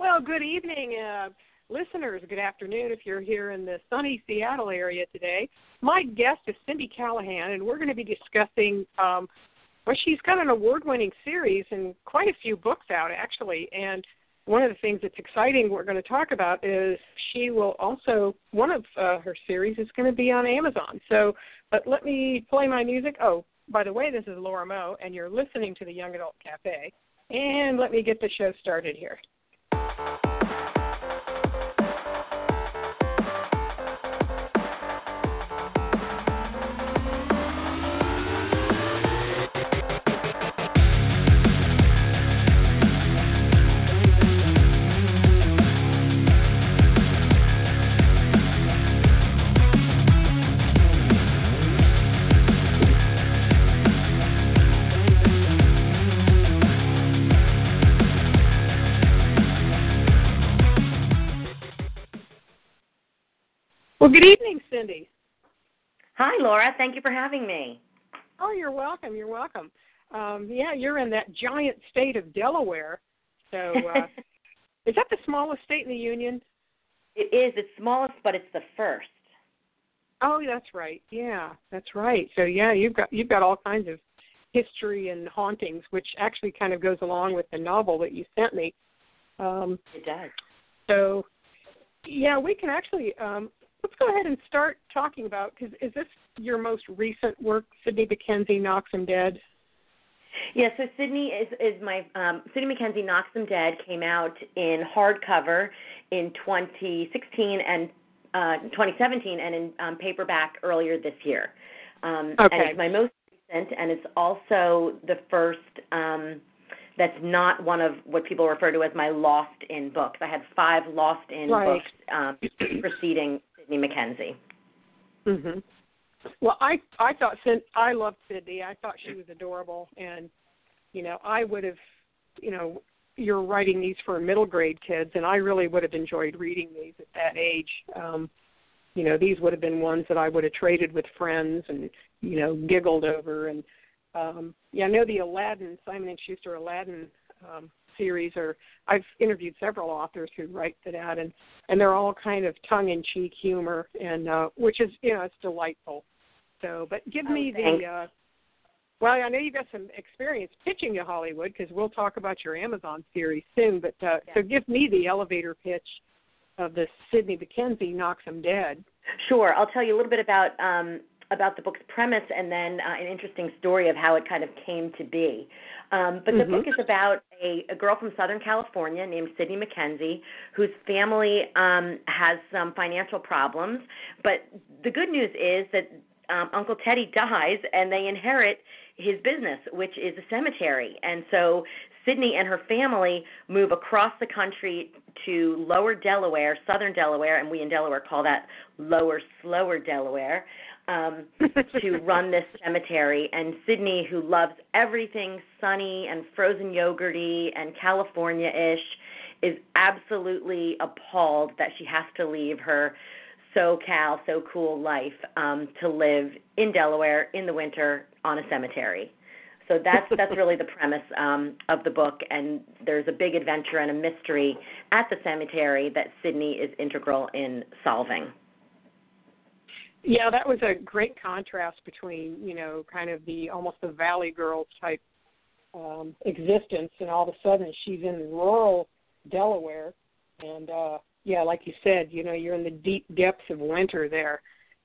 Well, good evening, uh, listeners. Good afternoon if you're here in the sunny Seattle area today. My guest is Cindy Callaghan, and we're going to be discussing. Um, well, she's got an award-winning series and quite a few books out, actually. And one of the things that's exciting we're going to talk about is she will also one of uh, her series is going to be on Amazon. So, but let me play my music. Oh, by the way, this is Laura Moe, and you're listening to the Young Adult Cafe. And let me get the show started here. Well, good evening, Cindy. Hi, Laura. Thank you for having me. Oh, you're welcome. You're welcome. Um, yeah, you're in that giant state of Delaware. So, uh, is that the smallest state in the union? It is. It's smallest, but it's the first. Oh, that's right. Yeah, that's right. So, yeah, you've got you've got all kinds of history and hauntings, which actually kind of goes along with the novel that you sent me. Um, it does. So, yeah, we can actually um, let's go ahead and start talking about because is this your most recent work, Sydney MacKenzie knocks him dead? Yeah, so Sydney is is my um, Sydney MacKenzie knocks them dead came out in hardcover in 2016 and uh, 2017 and in um, paperback earlier this year. Um, okay. And it's my most recent, and it's also the first um, that's not one of what people refer to as my lost in books. I had five lost in right. books um, preceding Sydney MacKenzie. Mhm. Well, I I thought I loved Sydney. I thought she was adorable, and you know I would have, you know, you're writing these for middle grade kids, and I really would have enjoyed reading these at that age. Um, you know, these would have been ones that I would have traded with friends and you know giggled over. And um, yeah, I know the Aladdin Simon and Schuster Aladdin um, series or I've interviewed several authors who write for that and and they're all kind of tongue in cheek humor and uh which is you know it's delightful. So, but give oh, me the uh well, I know you've got some experience pitching to Hollywood because we'll talk about your Amazon series soon. But uh, yeah. so, give me the elevator pitch of the Sydney MacKenzie knocks him dead. Sure, I'll tell you a little bit about um, about the book's premise and then uh, an interesting story of how it kind of came to be. Um, but the mm-hmm. book is about a, a girl from Southern California named Sydney MacKenzie, whose family um, has some financial problems. But the good news is that um, Uncle Teddy dies and they inherit his business, which is a cemetery. And so Sydney and her family move across the country to lower Delaware, southern Delaware, and we in Delaware call that lower, slower Delaware um, to run this cemetery. And Sydney, who loves everything sunny and frozen yogurty and California ish, is absolutely appalled that she has to leave her SoCal, so cool life um, to live in Delaware in the winter on a cemetery. So that's that's really the premise um, of the book, and there's a big adventure and a mystery at the cemetery that Sydney is integral in solving. Yeah, that was a great contrast between you know kind of the almost the Valley Girl type um, existence, and all of a sudden she's in rural Delaware, and uh, yeah, like you said, you know you're in the deep depths of winter there,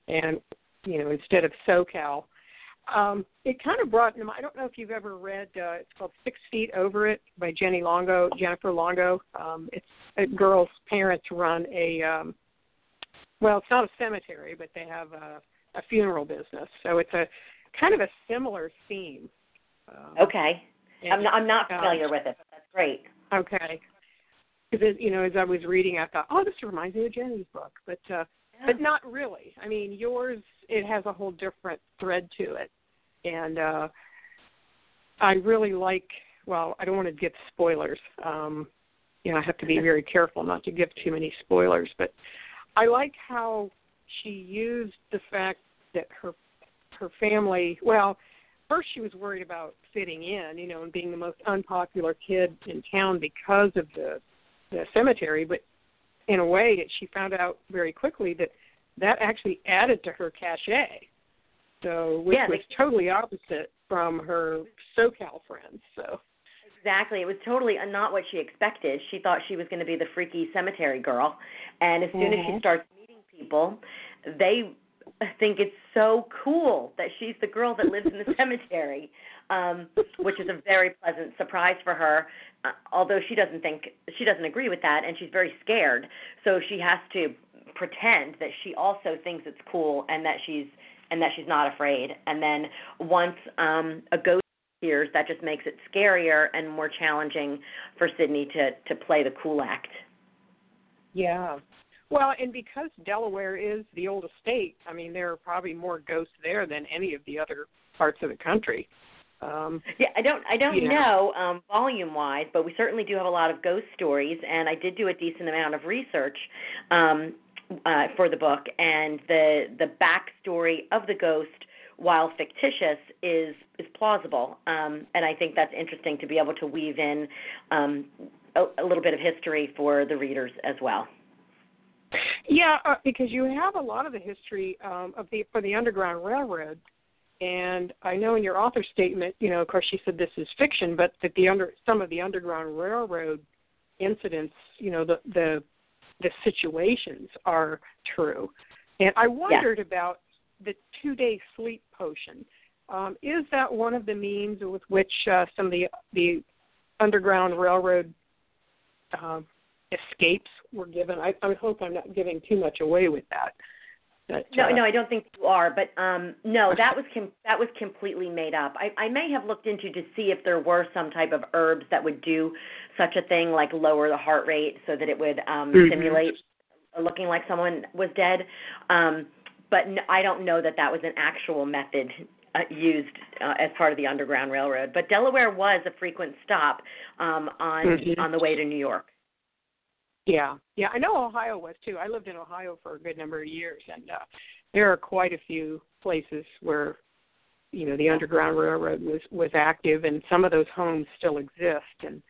and you know instead of SoCal. Um, it kind of brought. I don't know if you've ever read. Uh, it's called Six Feet Over It by Jenny Longo, Jennifer Longo. Um, it's a girl's parents run a um, well, it's not a cemetery, but they have a, a funeral business. So it's a kind of a similar theme. Um, okay. I'm not, I'm not familiar with it, but that's great. Okay. Because you know, as I was reading, I thought, oh, this reminds me of Jenny's book, but uh, yeah. but not really. I mean, yours it has a whole different thread to it, and uh, I really like. Well, I don't want to give spoilers. Um, you know, I have to be very careful not to give too many spoilers, but I like how she used the fact that her her family well first she was worried about fitting in you know and being the most unpopular kid in town because of the the cemetery, but in a way that she found out very quickly that that actually added to her cachet. So which yeah, was totally opposite from her SoCal friends. So exactly, it was totally not what she expected. She thought she was going to be the freaky cemetery girl, and as soon mm-hmm. as she mm-hmm. starts meeting people, they think it's so cool that she's the girl that lives in the cemetery, um, which is a very pleasant surprise for her. Uh, although she doesn't think she doesn't agree with that, and she's very scared, so she has to pretend that she also thinks it's cool and that she's and that she's not afraid. And then once um, a ghost appears, that just makes it scarier and more challenging for Sydney to to play the cool act. Yeah, well, and because Delaware is the oldest state, I mean, there are probably more ghosts there than any of the other parts of the country. Um, yeah, I don't, I don't you know, know um, volume wise, but we certainly do have a lot of ghost stories, and I did do a decent amount of research um, uh, for the book, and the the backstory of the ghost, while fictitious, is is plausible, um, and I think that's interesting to be able to weave in um, a, a little bit of history for the readers as well. Yeah, uh, because you have a lot of the history um, of the for the Underground Railroad, and I know in your author statement, you know, of course, she said this is fiction, but that the under some of the Underground Railroad incidents, you know, the the the situations are true. And I wondered yeah. about the two-day sleep potion. Um, is that one of the means with which uh, some of the the Underground Railroad uh, escapes were given. I, I hope I'm not giving too much away with that. But, no, uh, no, I don't think you are. But um, no, that was com- that was completely made up. I, I may have looked into to see if there were some type of herbs that would do such a thing, like lower the heart rate so that it would um, mm-hmm. simulate looking like someone was dead. Um, but I don't know that that was an actual method uh, used uh, as part of the Underground Railroad. But Delaware was a frequent stop um, on mm-hmm. on the way to New York. Yeah, yeah, I know Ohio was too. I lived in Ohio for a good number of years, and uh, there are quite a few places where you know the Underground Railroad was was active, and some of those homes still exist. And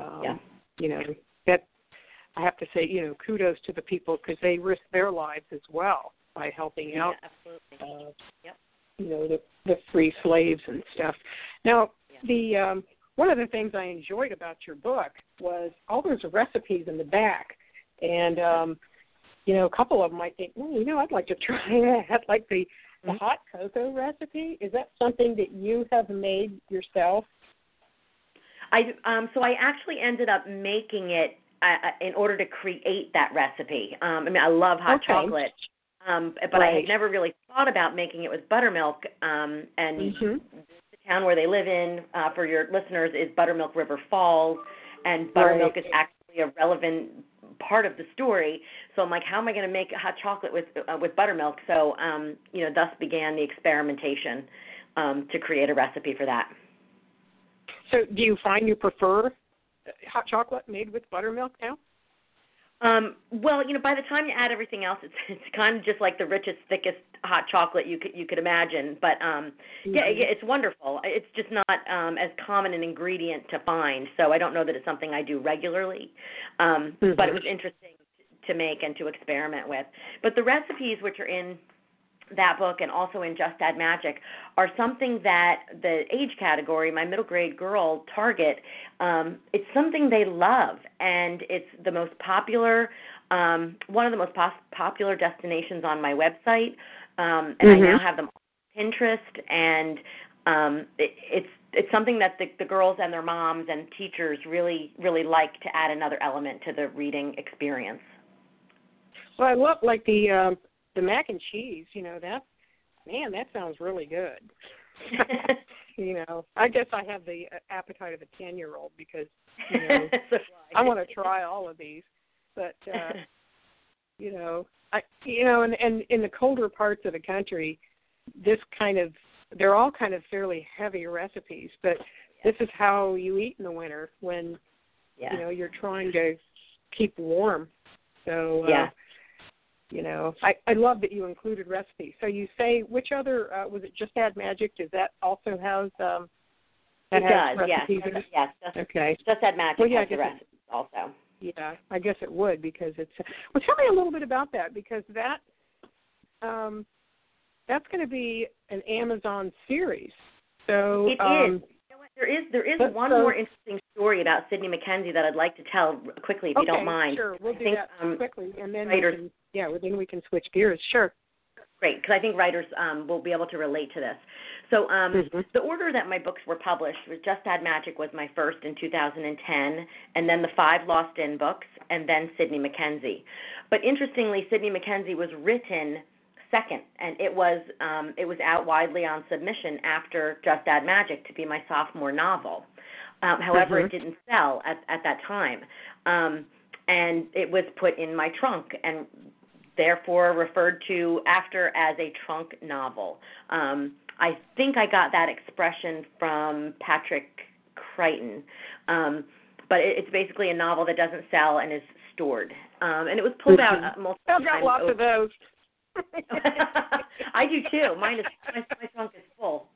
um, yeah. you know that I have to say, you know, kudos to the people because they risk their lives as well by helping out. Yeah, absolutely. Uh, yep. You know the the free slaves and stuff. Now yeah. the um, one of the things I enjoyed about your book was all those recipes in the back, and um, you know, a couple of them I think, well, you know, I'd like to try that, like the the mm-hmm. hot cocoa recipe. Is that something that you have made yourself? I um, so I actually ended up making it uh, uh in order to create that recipe. Um, I mean, I love hot okay. chocolate, um, but right. I had never really thought about making it with buttermilk. Um, and mm-hmm town where they live in, uh, for your listeners, is Buttermilk River Falls, and buttermilk right. is actually a relevant part of the story. So I'm like, how am I going to make hot chocolate with uh, with buttermilk? So um, you know, thus began the experimentation um, to create a recipe for that. So, do you find you prefer hot chocolate made with buttermilk now? Um, well, you know, by the time you add everything else, it's it's kind of just like the richest, thickest hot chocolate you could you could imagine. But um, mm-hmm. yeah, it's wonderful. It's just not um, as common an ingredient to find, so I don't know that it's something I do regularly. Um, mm-hmm. But it was interesting to make and to experiment with. But the recipes which are in that book and also in Just Add Magic are something that the age category, my middle grade girl target, um, it's something they love, and it's the most popular, um, one of the most pos- popular destinations on my website, um, and mm-hmm. I now have them on Pinterest, and um, it, it's it's something that the, the girls and their moms and teachers really really like to add another element to the reading experience. Well, I love like the um, the mac and cheese, you know, that man, that sounds really good. you know, I guess I have the appetite of a ten year old because you know I want to try all of these, but uh, you know, I you know, and and in the colder parts of the country, this kind of they're all kind of fairly heavy recipes, but this is how you eat in the winter when yeah. you know you're trying to keep warm. So uh, yeah you know i i love that you included recipes so you say which other uh, was it just add magic does that also has um that it has does recipes yes it? yes just, okay just add magic well, yeah, has the recipes also yeah, I guess it would because it's. Well, tell me a little bit about that because that, um, that's going to be an Amazon series. So it um, is. You know there is there is one so- more interesting story about Sydney MacKenzie that I'd like to tell quickly, if okay, you don't mind. Sure, we'll I do think, that um, quickly, and then writers- we can, yeah, well, then we can switch gears. Sure. Great, because I think writers um, will be able to relate to this. So um, Mhm. the order that my books were published was Just Add Magic was my first in 2010, and then the five Lost In books, and then Sydney MacKenzie. But interestingly, Sydney MacKenzie was written second, and it was um, it was out widely on submission after Just Add Magic to be my sophomore novel. Um, however, Mhm. it didn't sell at at that time, um, and it was put in my trunk and therefore referred to after as a trunk novel. Um, I think I got that expression from Patrick Crichton, um, but it, it's basically a novel that doesn't sell and is stored. Um, and it was pulled out uh, multiple I've got times. lots over- of those. I do too. Mine is my, my trunk is full.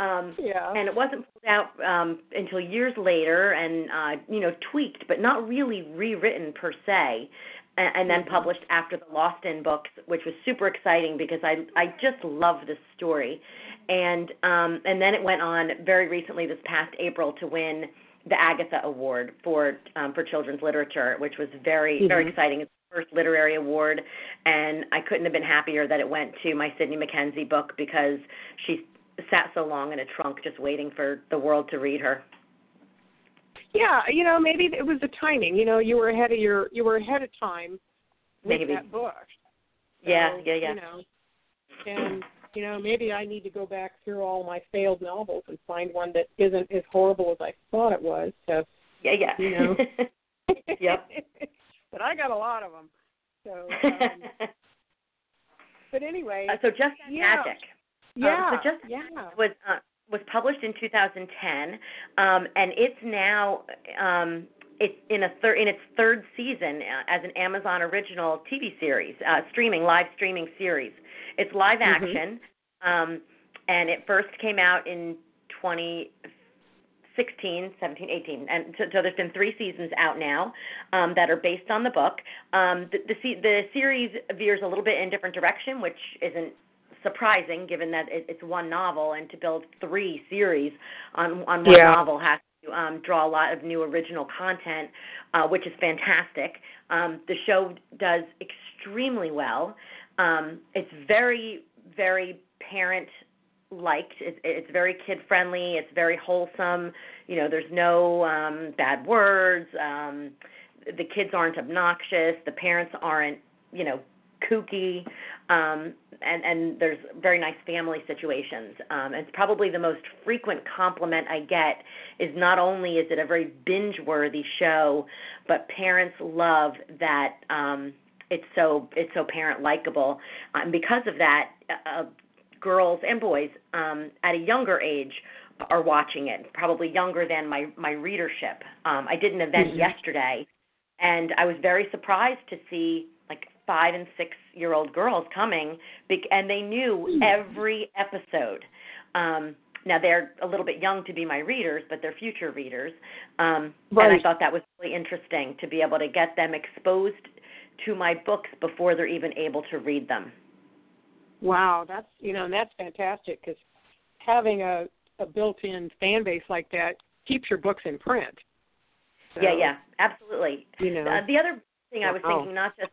Um, yeah. and it wasn't pulled out um, until years later, and uh, you know tweaked, but not really rewritten per se, and, and then Mhm. published after the Lost In books, which was super exciting because I I just love this story, and um, and then it went on very recently this past April to win the Agatha Award for um, for children's literature, which was very very Mhm. exciting. It's the first literary award, and I couldn't have been happier that it went to my Sydney MacKenzie book because she sat so long in a trunk just waiting for the world to read her. Yeah, you know, maybe it was the timing. You know, you were ahead of your you were ahead of time with Maybe. that book. Yeah, So, yeah, yeah. You know, and you know, maybe I need to go back through all my failed novels and find one that isn't as horrible as I thought it was. So, Yeah, yeah. You know. Yep. but I got a lot of them. So, um, but anyway, Uh, so just Yeah. magic yeah, so just- yeah. was uh, was published in 2010, um, and it's now um, it's in a third in its third season uh, as an Amazon original TV series, uh, streaming live streaming series. It's live Mhm. action, um, and it first came out in 2016, 17, 18, and so, so there's been three seasons out now um, that are based on the book. Um, the, the the series veers a little bit in different direction, which isn't surprising given that it, it's one novel, and to build three series on on one Yeah. novel has to um, draw a lot of new original content, uh, which is fantastic. Um, the show does extremely well. Um, it's very very parent liked. It's, it's very kid friendly. It's very wholesome. You know, there's no um, bad words. Um, the kids aren't obnoxious. The parents aren't, you know, kooky. Um, and and there's very nice family situations. Um, it's probably the most frequent compliment I get is not only is it a very binge-worthy show, but parents love that um, it's so it's so parent likable. And because of that, uh, girls and boys um, at a younger age are watching it, probably younger than my my readership. Um, I did an event Mhm. yesterday, and I was very surprised to see five and six year old girls coming, and they knew every episode. Um, now they're a little bit young to be my readers, but they're future readers, um, and I thought that was really interesting to be able to get them exposed to my books before they're even able to read them. Wow, that's you know, and that's fantastic because having a a built-in fan base like that keeps your books in print. So, Yeah, yeah, absolutely. You know, Uh, the other thing I was Wow. thinking, not just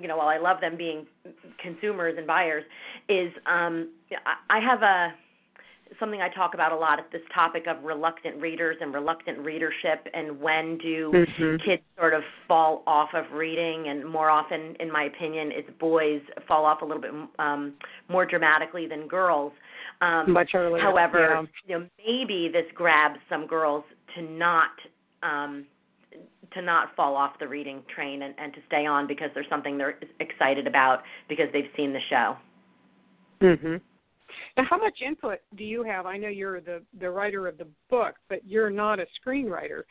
you know, while I love them being consumers and buyers, is um, I- have a something I talk about a lot. It's this topic of reluctant readers and reluctant readership, and when do Mhm. kids sort of fall off of reading, and more often, in my opinion, it's boys fall off a little bit um, more dramatically than girls. Um, much earlier. However, yeah. you know, maybe this grabs some girls to not um to not fall off the reading train and, and to stay on because there's something they're excited about because they've seen the show. Mhm. Now, how much input do you have? I know you're the the writer of the book, but you're not a screenwriter.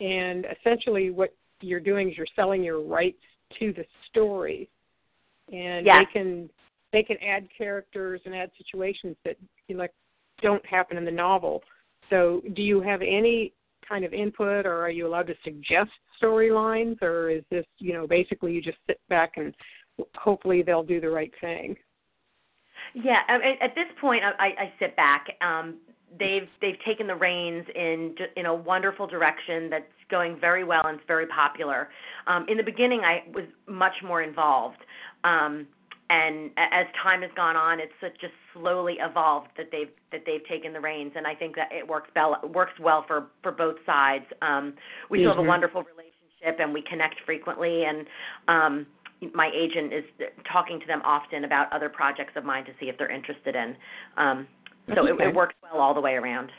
And essentially, what you're doing is you're selling your rights to the story, and Yes. they can they can add characters and add situations that you know, like don't happen in the novel. So, do you have any kind of input, or are you allowed to suggest storylines, or is this you know basically you just sit back and hopefully they'll do the right thing? Yeah, at this point, I, I sit back. Um, they've they've taken the reins in in a wonderful direction that's going very well and it's very popular. Um, in the beginning, I was much more involved, um, and as time has gone on, it's just slowly evolved that they've that they've taken the reins, and I think that it works well works well for for both sides. Um, we mm-hmm. still have a mm-hmm. wonderful relationship, and we connect frequently, and um, my agent is talking to them often about other projects of mine to see if they're interested in. Um, so okay. it, it works well all the way around.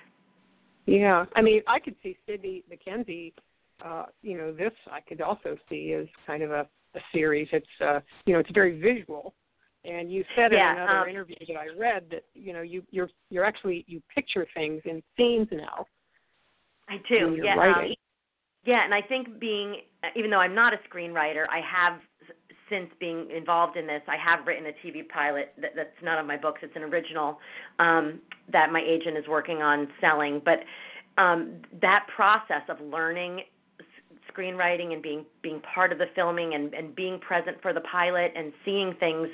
Yeah, I mean, I could see Sydney MacKenzie. Uh, you know, this I could also see as kind of a, a series. It's uh, you know, it's very visual, and you said yeah, in another um, interview that I read that you know you you're you're actually you picture things in scenes now. I do. Yeah. Um, yeah, and I think being even though I'm not a screenwriter, I have since being involved in this, I have written a TV pilot that, that's none of my books. It's an original um, that my agent is working on selling. But um, that process of learning screenwriting and being being part of the filming and, and being present for the pilot and seeing things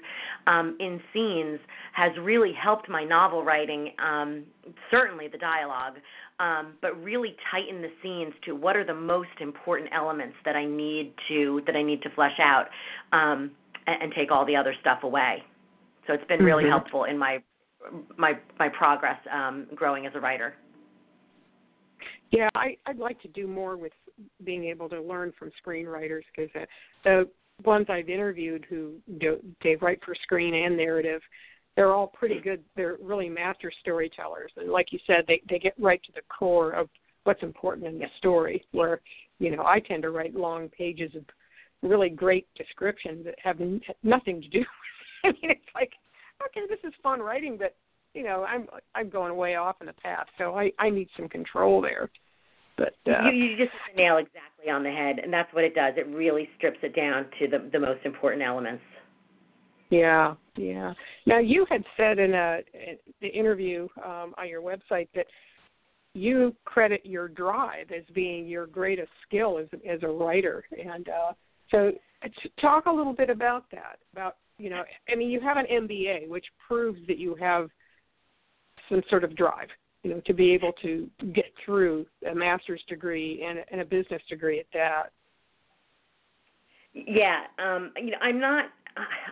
um, in scenes has really helped my novel writing. Um, certainly the dialogue, um, but really tighten the scenes to what are the most important elements that I need to that I need to flesh out um, and, and take all the other stuff away. So it's been really mm-hmm. helpful in my my my progress um, growing as a writer. Yeah, I, I'd like to do more with being able to learn from screenwriters because uh, the ones I've interviewed who do, they write for screen and narrative, they're all pretty good. They're really master storytellers, and like you said, they they get right to the core of what's important in the story. Where you know I tend to write long pages of really great descriptions that have nothing to do. I mean, it's like okay, this is fun writing, but you know, I'm I'm going way off in the past, so I I need some control there. But uh, you you just hit the nail exactly on the head, and that's what it does. It really strips it down to the the most important elements. Yeah, yeah. Now you had said in a in the interview um, on your website that you credit your drive as being your greatest skill as as a writer, and uh, so talk a little bit about that. About you know, I mean, you have an MBA, which proves that you have some sort of drive, you know, to be able to get through a master's degree and, and a business degree at that. Yeah, um, you know, I'm not.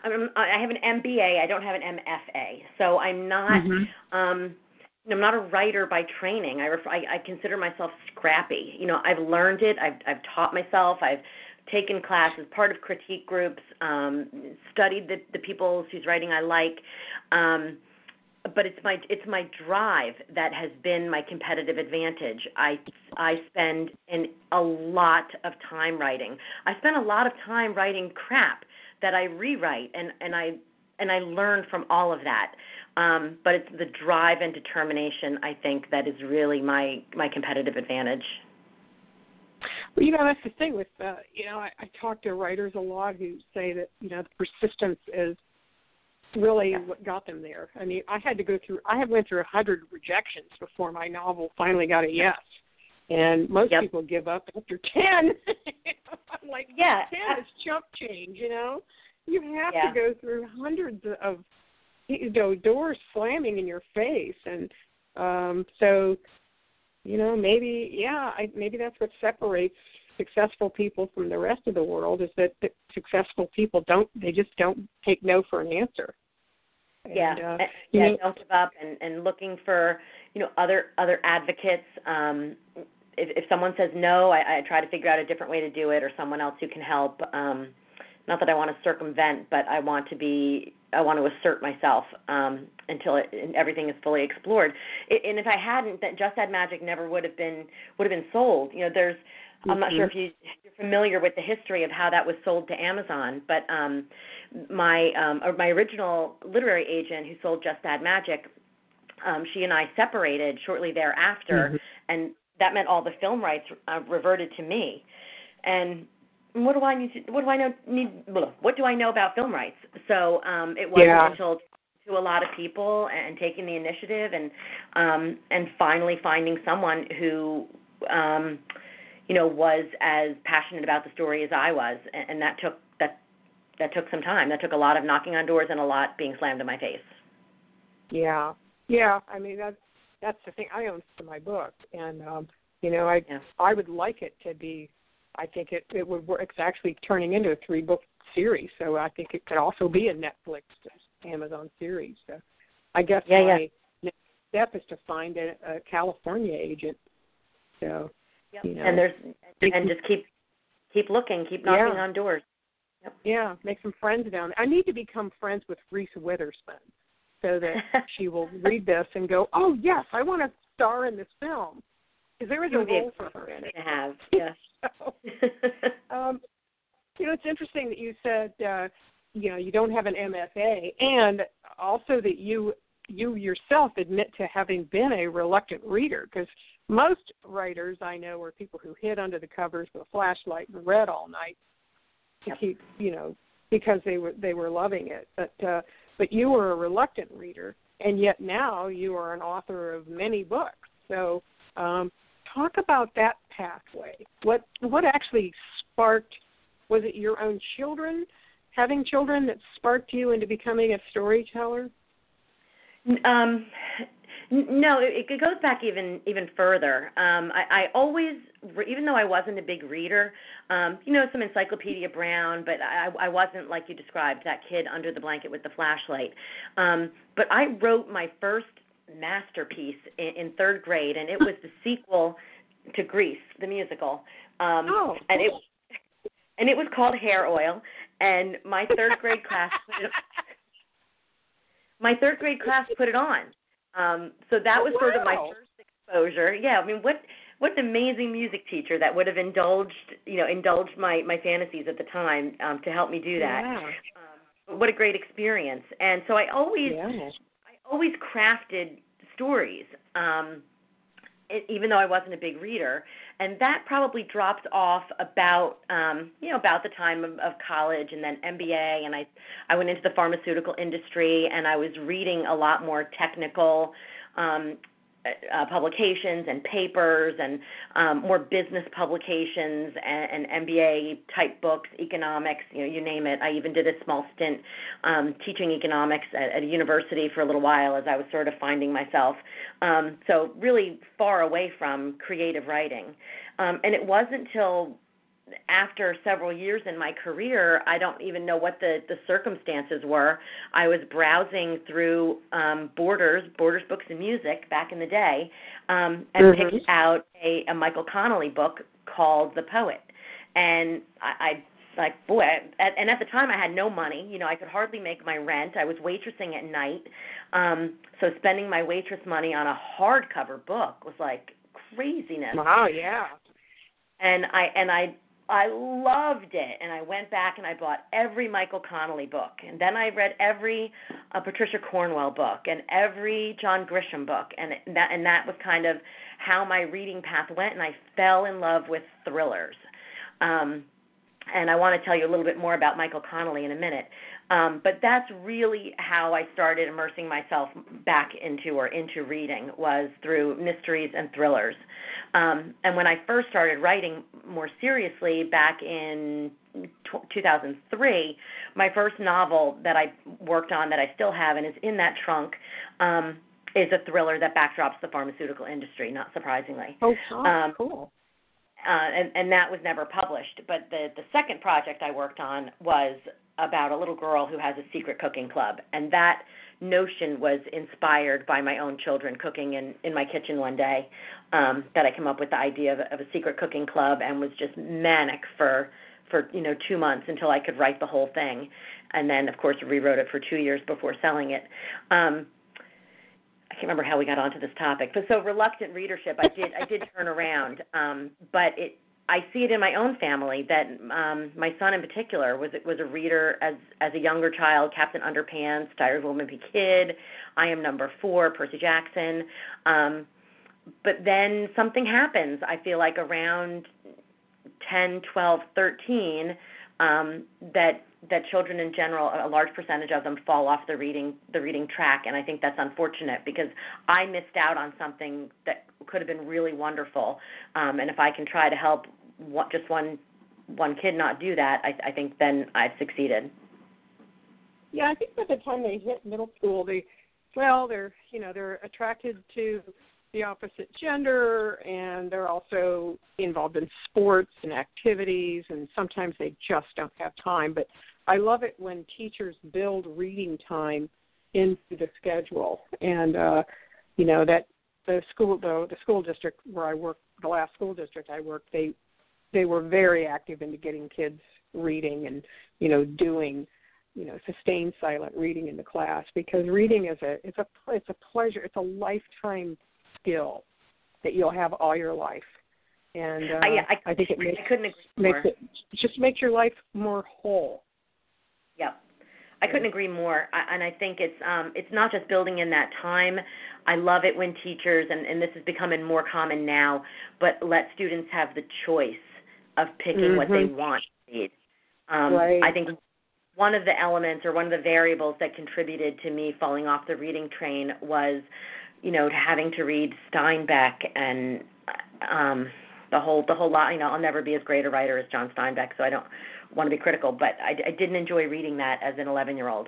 I'm, I have an MBA. I don't have an MFA, so I'm not. Mm-hmm. Um, I'm not a writer by training. I, refer, I I consider myself scrappy. You know, I've learned it. I've I've taught myself. I've taken classes, part of critique groups, um, studied the the people whose writing I like. Um, but it's my it's my drive that has been my competitive advantage. I I spend an, a lot of time writing. I spend a lot of time writing crap that I rewrite and and I and I learn from all of that. Um, but it's the drive and determination I think that is really my my competitive advantage. Well, you know that's the thing with uh, you know I, I talk to writers a lot who say that you know persistence is really yeah. what got them there. I mean, I had to go through. I have went through a hundred rejections before my novel finally got a yes. And most yep. people give up after ten. I'm like, yeah, ten is chump change. You know, you have yeah. to go through hundreds of you know doors slamming in your face, and um so you know maybe yeah, I, maybe that's what separates successful people from the rest of the world is that successful people don't they just don't take no for an answer. Yeah, and, uh, yeah, know, don't give up, and and looking for you know other other advocates. Um, if, if someone says no, I, I try to figure out a different way to do it, or someone else who can help. Um, not that I want to circumvent, but I want to be I want to assert myself um, until it, everything is fully explored. It, and if I hadn't, that Just Add Magic never would have been would have been sold. You know, there's Mm-hmm. I'm not sure mm-hmm. if you, you're familiar with the history of how that was sold to Amazon, but um, my um, or my original literary agent who sold Just Add Magic, um, she and I separated shortly thereafter, mm-hmm. and that meant all the film rights uh, reverted to me. And what do I need to, what do I know need what do I know about film rights? So um, it wasn't yeah. until to a lot of people and taking the initiative and um, and finally finding someone who um, you know, was as passionate about the story as I was, and, and that took that that took some time. That took a lot of knocking on doors and a lot being slammed in my face. Yeah, yeah. I mean that's that's the thing. I own my book, and um, you know, I yeah. I would like it to be. I think it it would work. It's actually turning into a three book series, so I think it could also be a Netflix, Amazon series. So I guess yeah, my yeah. next step is to find a, a California agent. So yep. you know, and there's and just keep keep looking, keep knocking yeah. on doors. Yep. Yeah, make some friends down there. I need to become friends with Reese Witherspoon so that she will read this and go, "Oh yes, I want to star in this film." Because there is a role for her in it. To have, yeah. so, um, you know, it's interesting that you said, uh, you know, you don't have an MFA, and also that you you yourself admit to having been a reluctant reader. Because most writers I know are people who hid under the covers with a flashlight and read all night to yep. keep, you know, because they were they were loving it. But uh, but you were a reluctant reader, and yet now you are an author of many books. So um, talk about that pathway. What what actually sparked? Was it your own children, having children, that sparked you into becoming a storyteller? Um, no, it, it goes back even even further. Um, I, I always, even though I wasn't a big reader, um, you know, some Encyclopedia Brown, but I, I wasn't like you described, that kid under the blanket with the flashlight. Um, but I wrote my first masterpiece in, in third grade, and it was the sequel to Grease, the musical. Um, oh, and it and it was called Hair Oil. And my third grade class, put it, my third grade class put it on. Um, so that was sort of my first exposure. Yeah, I mean, what what an amazing music teacher that would have indulged, you know, indulged my my fantasies at the time um, to help me do that. Yeah. Um, what a great experience! And so I always, yeah. I always crafted stories. Um, even though I wasn't a big reader, and that probably dropped off about um, you know about the time of, of college, and then MBA, and I I went into the pharmaceutical industry, and I was reading a lot more technical um, uh, publications and papers and um, more business publications and, and MBA type books, economics, you know, you name it. I even did a small stint um, teaching economics at, at a university for a little while as I was sort of finding myself. Um, so really far away from creative writing. Um, and it wasn't until after several years in my career, I don't even know what the the circumstances were. I was browsing through um, Borders, Borders Books and Music back in the day, um, and Mhm. picked out a, a Michael Connelly book called The Poet, and I. I like boy at, and at the time i had no money you know i could hardly make my rent i was waitressing at night um so spending my waitress money on a hardcover book was like craziness Wow, yeah. and I and I I loved it, and I went back and I bought every Michael Connelly book, and then I read every uh, Patricia Cornwell book and every John Grisham book, and that and that was kind of how my reading path went, and I fell in love with thrillers. Um, and I want to tell you a little bit more about Michael Connelly in a minute. Um, but that's really how I started immersing myself back into or into reading was through mysteries and thrillers. Um, and when I first started writing more seriously back in t- 2003, my first novel that I worked on that I still have and is in that trunk um, is a thriller that backdrops the pharmaceutical industry, not surprisingly. Oh, oh Um, cool. uh, and, and that was never published. But the the second project I worked on was about a little girl who has a secret cooking club, and that notion was inspired by my own children cooking in in my kitchen one day. Um, that I came up with the idea of, of a secret cooking club and was just manic for for you know two months until I could write the whole thing, and then of course rewrote it for two years before selling it. Um, I can't remember how we got onto this topic, but so reluctant readership, I did I did turn around, um, but it I see it in my own family that um, my son in particular was was a reader as as a younger child. Captain Underpants, Diary of a Wimpy Kid, I Am Number Four, Percy Jackson. Um, but then something happens. I feel like around 10, 12, 13, um, that that children in general, a large percentage of them fall off the reading the reading track, and I think that's unfortunate because I missed out on something that could have been really wonderful. Um, and if I can try to help one, just one one kid not do that, I, I think then I've succeeded. Yeah, I think by the time they hit middle school, they well, they're you know they're attracted to the opposite gender and they're also involved in sports and activities and sometimes they just don't have time but i love it when teachers build reading time into the schedule and uh you know that the school the, the school district where i worked the last school district i worked they they were very active into getting kids reading and you know doing you know sustained silent reading in the class because reading is a it's a it's a pleasure it's a lifetime skill that you'll have all your life and uh, I, I, I think it makes I couldn't agree makes more. it just makes your life more whole Yep. I couldn't agree more, I, and I think it's um, it's not just building in that time. I love it when teachers, and, and this is becoming more common now, but let students have the choice of picking mm-hmm. what they want to read. Um, right. I think one of the elements or one of the variables that contributed to me falling off the reading train was, you know, having to read Steinbeck and um, the whole the whole lot. You know, I'll never be as great a writer as John Steinbeck, so I don't want to be critical, but I, I didn't enjoy reading that as an 11 year old.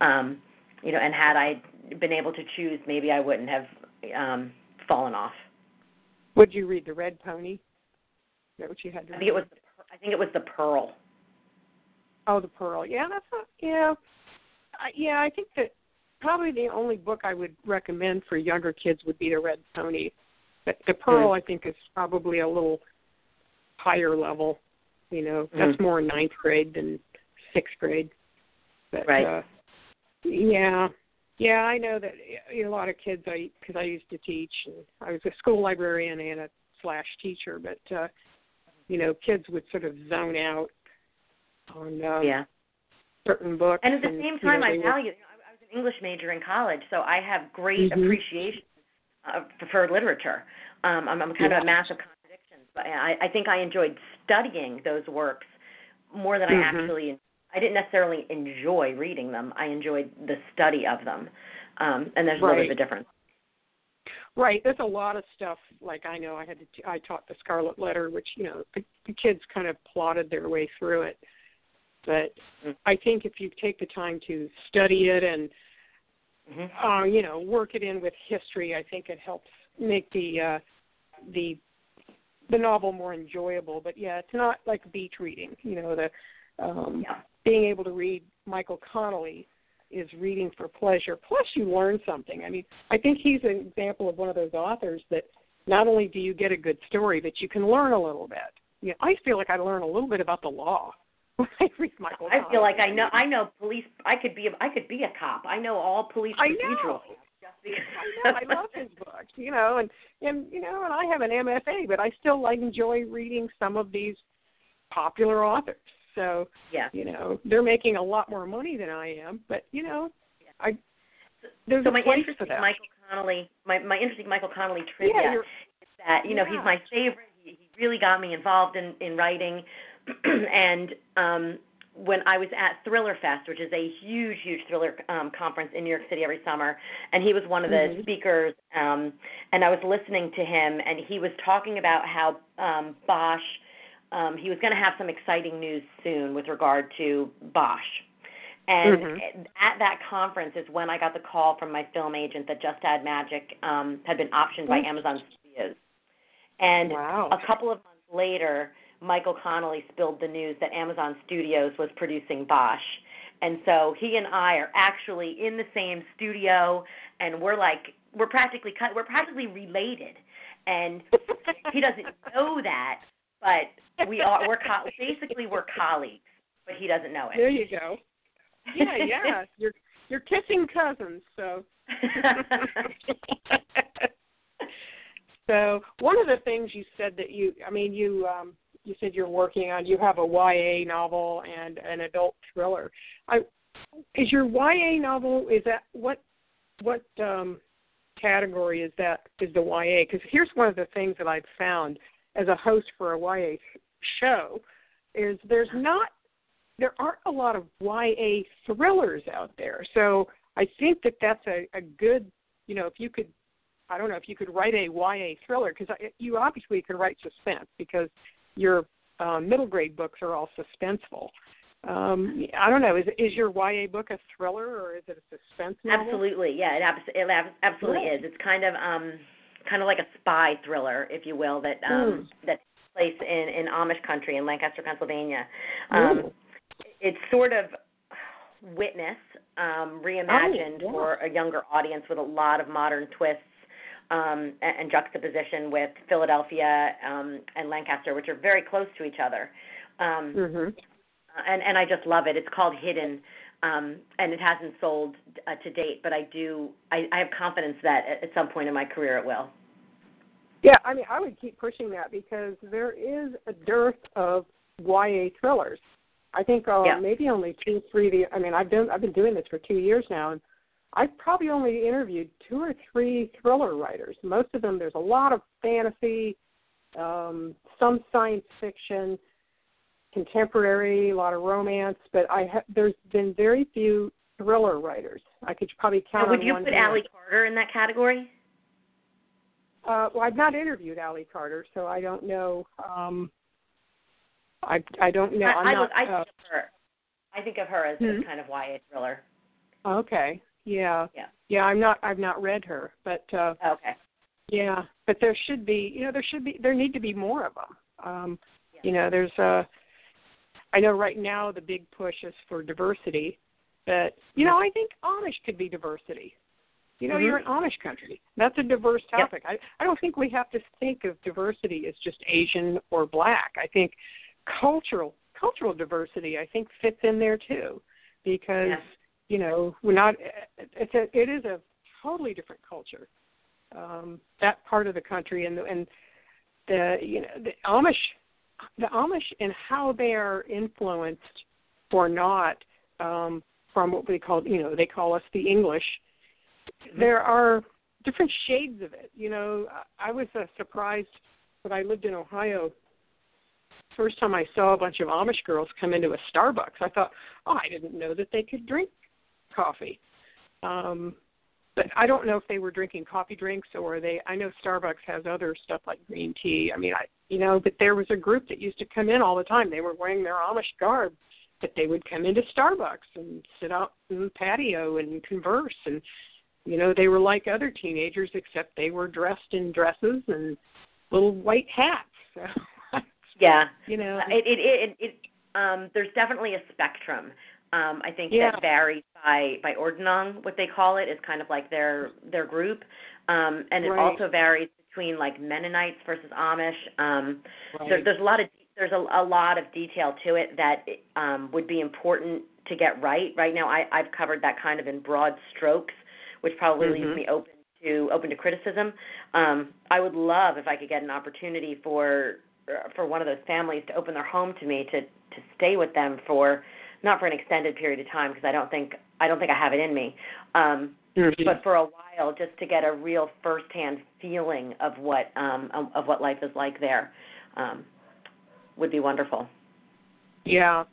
Um, you know, and had I been able to choose, maybe I wouldn't have um, fallen off. Would you read the Red Pony? That what you had I think it was. The, I think it was the Pearl. Oh, the Pearl. Yeah, that's not. Yeah, uh, yeah. I think that probably the only book I would recommend for younger kids would be the Red Pony. But the Pearl, Mm. I think, is probably a little higher level. You know, Mm. that's more ninth grade than sixth grade. But, Right. Uh, yeah, yeah. I know that a lot of kids. I because I used to teach. And I was a school librarian and a slash teacher, but uh, you know, kids would sort of zone out on uh, Yeah. certain books. And at the and, same you time, know, I they were- value. You know, I was an English major in college, so I have great Mhm. appreciation of preferred literature. Um, I'm, I'm kind Yeah. of a massive contradiction, but I, I think I enjoyed studying those works more than Mhm. I actually. I didn't necessarily enjoy reading them. I enjoyed the study of them, um, and there's a little bit of a difference. Right. There's a lot of stuff. Like I know I had to. T- I taught the Scarlet Letter, which you know the, the kids kind of plotted their way through it. But Mm. I think if you take the time to study it and hmm uh, you know work it in with history, I think it helps make the uh, the the novel more enjoyable. But yeah, it's not like beach reading. You know the um, Yeah. being able to read Michael Connelly is reading for pleasure. Plus, you learn something. I mean, I think he's an example of one of those authors that not only do you get a good story, but you can learn a little bit. You know, I feel like I learn a little bit about the law when I read Michael. I feel like I know. I know police. I could be. A, I could be a cop. I know all police procedural know. just because. I know. I love his books, you know, and and you know, and I have an MFA, but I still like enjoy reading some of these popular authors. So yeah. you know, they're making a lot more money than I am, but you know, I there's so a my place interesting for that. Michael Connelly, my my interesting Michael Connelly trivia yeah, is that you know Yeah. he's my favorite. He, he really got me involved in in writing, and um when I was at Thriller Fest, which is a huge, huge thriller um, conference in New York City every summer, and he was one of the Mhm. speakers. Um, and I was listening to him, and he was talking about how um, Bosch, um, he was going to have some exciting news soon with regard to Bosch. And Mhm. at that conference is when I got the call from my film agent that Just Add Magic um, had been optioned by Mm. Amazon Studios. And wow. a couple of months later, Michael Connelly spilled the news that Amazon Studios was producing Bosch. And so he and I are actually in the same studio and we're like we're practically cut we're practically related. And he doesn't know that, but we are we're co- basically we're colleagues, but he doesn't know it. There you go. Yeah, yeah. You're you're kissing cousins, so so one of the things you said that you I mean you um you said you're working on you have a YA novel and an adult thriller. I is your YA novel is that what what um category is that is the YA because here's one of the things that I've found as a host for a YA show is there's not there aren't a lot of YA thrillers out there. So I think that that's a, a good, you know, if you could, I don't know, if you could write a YA thriller, because you obviously can write suspense because your uh, middle grade books are all suspenseful. Um, I don't know. Is is your YA book a thriller or is it a suspense novel? Absolutely, yeah. It, abs- it absolutely is. It's kind of um, kind of like a spy thriller, if you will, that um, mm. that takes place in in Amish country in Lancaster, Pennsylvania. Um, it's sort of Witness um, reimagined oh, yeah. for a younger audience with a lot of modern twists um, and, and juxtaposition with Philadelphia um, and Lancaster, which are very close to each other. Um, mm-hmm. And and I just love it. It's called Hidden, um, and it hasn't sold uh, to date, but I do. I, I have confidence that at, at some point in my career it will. Yeah, I mean, I would keep pushing that because there is a dearth of YA thrillers. I think uh, yeah. maybe only two, three. I mean, I've done. I've been doing this for two years now, and I've probably only interviewed two or three thriller writers. Most of them, there's a lot of fantasy, um, some science fiction, contemporary, a lot of romance, but I ha- there's been very few thriller writers. I could probably count. would on you put. Ally Carter in that category? Uh, well, I've not interviewed Ally Carter, so I don't know. Um, I I don't know. I'm I, not, I, uh, think of her. I think of her as, hmm as kind of YA thriller. Okay. Yeah. Yeah. Yeah. I'm not. I've not read her, but uh, okay. Yeah, but there should be. You know, there should be. There need to be more of them. Um, yeah. You know, there's a. I know right now the big push is for diversity, but you know, I think Amish could be diversity. You know, mm-hmm. you're an Amish country. That's a diverse Yep. topic. I I don't think we have to think of diversity as just Asian or black. I think cultural cultural diversity I think fits in there too, because Yeah. you know we're not. It's a it is a totally different culture. Um, that part of the country and the, and the you know the Amish the Amish and how they are influenced or not um, from what they call you know they call us the English. There are different shades of it. You know, I I was uh, surprised when I lived in Ohio. First time I saw a bunch of Amish girls come into a Starbucks, I thought, oh, I didn't know that they could drink coffee. Um, but I don't know if they were drinking coffee drinks or they. I know Starbucks has other stuff like green tea. I mean, I you know, but there was a group that used to come in all the time. They were wearing their Amish garb, but they would come into Starbucks and sit out in the patio and converse and you know they were like other teenagers except they were dressed in dresses and little white hats so Yeah. you know It it it, it um there's definitely a spectrum. Um I think Yeah. that varies by by Ordnung, what they call it, is kind of like their their group. Um and it Right. also varies between like Mennonites versus Amish. Um right. there, there's a lot of there's a, a lot of detail to it that um, would be important to get right. Right now, I, I've covered that kind of in broad strokes, which probably Mhm. leaves me open to open to criticism. Um, I would love if I could get an opportunity for for one of those families to open their home to me to to stay with them for not for an extended period of time because I don't think I don't think I have it in me. Um, Mhm. but for a while just to get a real firsthand feeling of what um of, what life is like there um would be wonderful Yeah.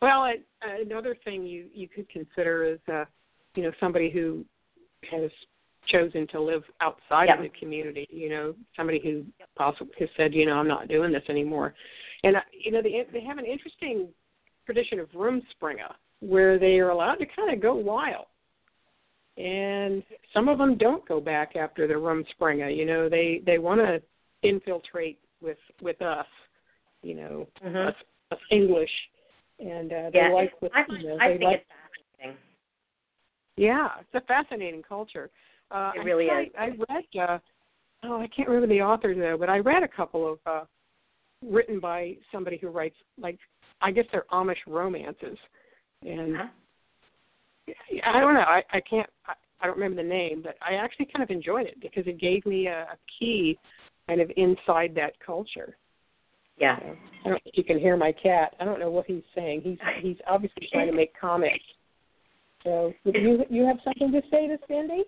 Well, I, another thing you you could consider is uh, you know somebody who has chosen to live outside Yep. of the community. You know, somebody who possibly has said, you know, I'm not doing this anymore. And uh, you know, they they have an interesting tradition of Rumspringa where they are allowed to kind of go wild. And some of them don't go back after the Rumspringa. You know, they they want to infiltrate with with us. You know, Mhm. us, us English, and uh, they yeah like what I, you know, I they think like. it's fascinating Yeah, it's a fascinating culture. Uh, It really I, is. I read. Uh, oh, I can't remember the author though, but I read a couple of uh, written by somebody who writes like I guess they're Amish romances, and Huh? I don't know. I, I can't. I, I don't remember the name, but I actually kind of enjoyed it because it gave me a, a key kind of inside that culture. yeah So, I don't know if you can hear my cat. I don't know what he's saying. He's he's obviously trying to make comments. So, you you have something to say to Cindy?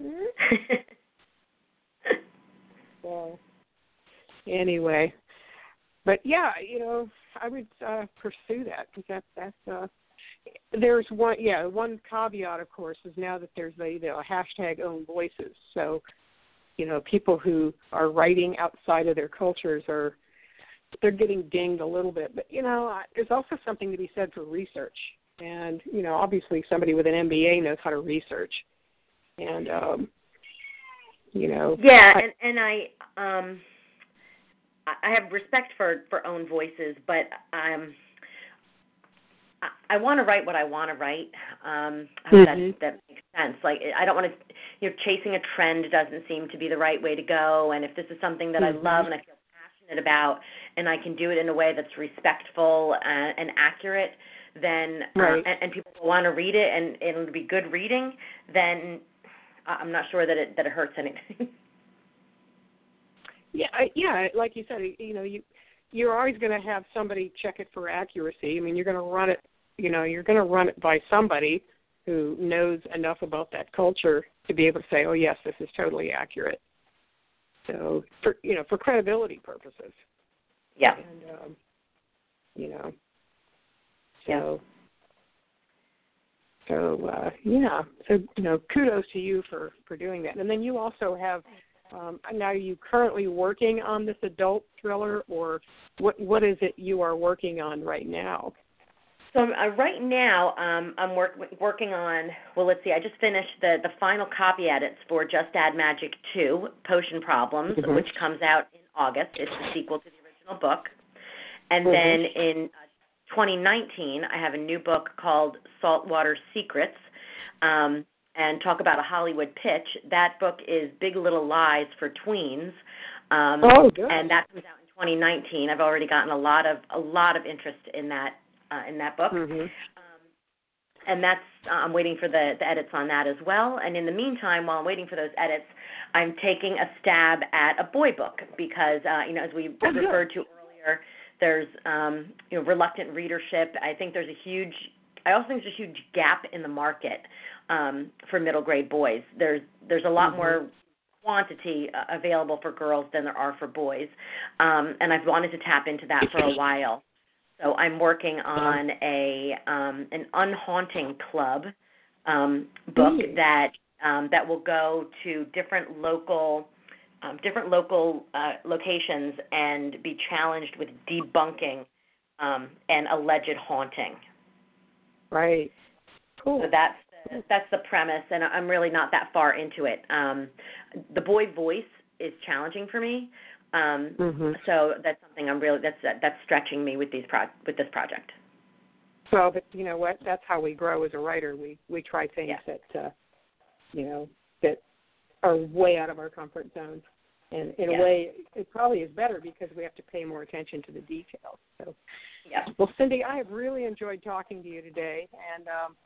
Hmm? So, anyway, but yeah, you know, I would uh, pursue that because that that's uh, there's one yeah one caveat of course is now that there's a you know, a hashtag own voices. So you know people who are writing outside of their cultures are they're getting dinged a little bit. But you know there's also something to be said for research. And you know obviously somebody with an MBA knows how to research. And um you know. Yeah I, and and I um I have respect for for own voices but um I, want to write what I want to write. Um, mm-hmm. that that makes sense. Like I don't want to, you know, chasing a trend doesn't seem to be the right way to go. And if this is something that mm-hmm. I love and I feel passionate about, and I can do it in a way that's respectful and, and accurate, then uh, right. uh, and, and people want to read it and it'll be good reading, then I'm not sure that it that it hurts anything. yeah, yeah, like you said, you know, you you're always going to have somebody check it for accuracy. I mean, you're going to run it you know you're going to run it by somebody who knows enough about that culture to be able to say, "Oh yes, this is totally accurate." So, for you know, for credibility purposes. Yeah. And um, you know, so yeah. so uh, yeah, so you know, kudos to you for for doing that. And then you also have um, now are you currently working on this adult thriller, or what what is it you are working on right now? So uh, right now, um, I'm work, working on. Well, let's see. I just finished the the final copy edits for Just Add Magic 2: Potion Problems, mm-hmm. which comes out in August. It's the sequel to the original book. And mm-hmm. then in uh, 2019, I have a new book called Saltwater Secrets. Um, and talk about a Hollywood pitch. That book is Big Little Lies for tweens. Um, oh, good. And that comes out in 2019. I've already gotten a lot of a lot of interest in that uh, in that book. Mm-hmm. Um, and that's uh, I'm waiting for the, the edits on that as well. And in the meantime, while I'm waiting for those edits, I'm taking a stab at a boy book because uh, you know as we oh, referred to earlier, there's um, you know reluctant readership. I think there's a huge I also think there's a huge gap in the market um, for middle grade boys. There's there's a lot mm-hmm. more quantity uh, available for girls than there are for boys, um, and I've wanted to tap into that for a while. So I'm working on a um, an unhaunting club um, book that um, that will go to different local um, different local uh, locations and be challenged with debunking um, an alleged haunting. Right. Cool. So that's the, that's the premise, and I'm really not that far into it. Um, the boy voice is challenging for me, um, mm-hmm. So that's something I'm really that's that's stretching me with these pro- with this project. Well, but you know what? That's how we grow as a writer. We we try things yeah. that uh, you know that are way out of our comfort zones, and in yeah. a way, it probably is better because we have to pay more attention to the details. So, yeah. Well, Cindy, I have really enjoyed talking to you today, and um,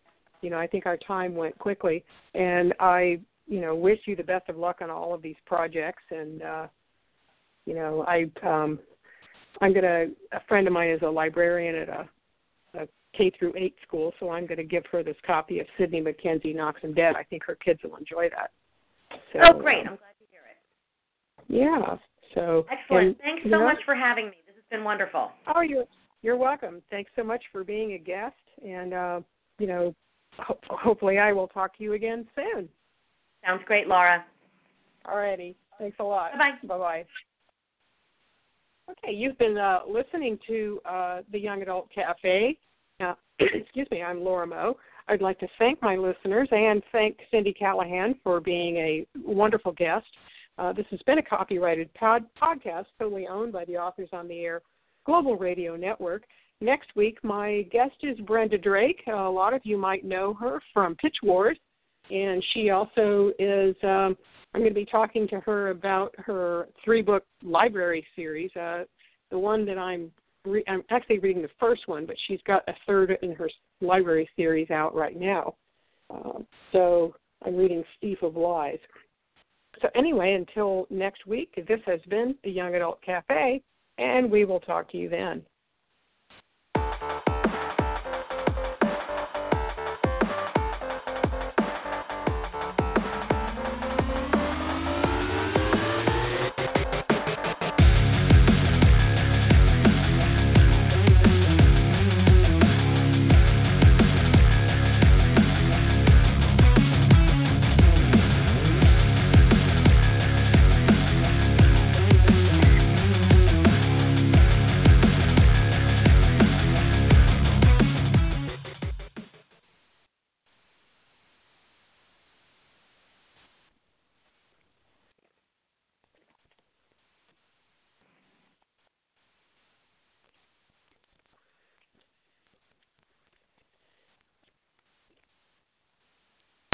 you know I think our time went quickly, and I you know wish you the best of luck on all of these projects and. uh you know, I um I'm gonna a friend of mine is a librarian at a, a K through eight school, so I'm gonna give her this copy of Sydney MacKenzie Knocks 'em Dead. I think her kids will enjoy that. So, oh, great! Um, I'm glad to hear it. Yeah. So excellent. And, Thanks so know, much for having me. This has been wonderful. Oh, you're you're welcome. Thanks so much for being a guest, and uh, you know, ho- hopefully I will talk to you again soon. Sounds great, Laura. All righty. Thanks a lot. Bye bye. Bye bye. Okay, you've been uh, listening to uh, the Young Adult Cafe. Excuse me, I'm Laura Moe. I'd like to thank my listeners and thank Cindy Callaghan for being a wonderful guest. Uh, this has been a copyrighted pod- podcast totally owned by the Authors on the Air Global Radio Network. Next week, my guest is Brenda Drake. a lot of you might know her from Pitch Wars, and she also is um, I'm going to be talking to her about her three book library series. Uh, the one that I'm re- I'm actually reading the first one, but she's got a third in her library series out right now. Uh, so I'm reading Thief of Lies. So anyway, until next week, this has been the Young Adult Cafe, and we will talk to you then.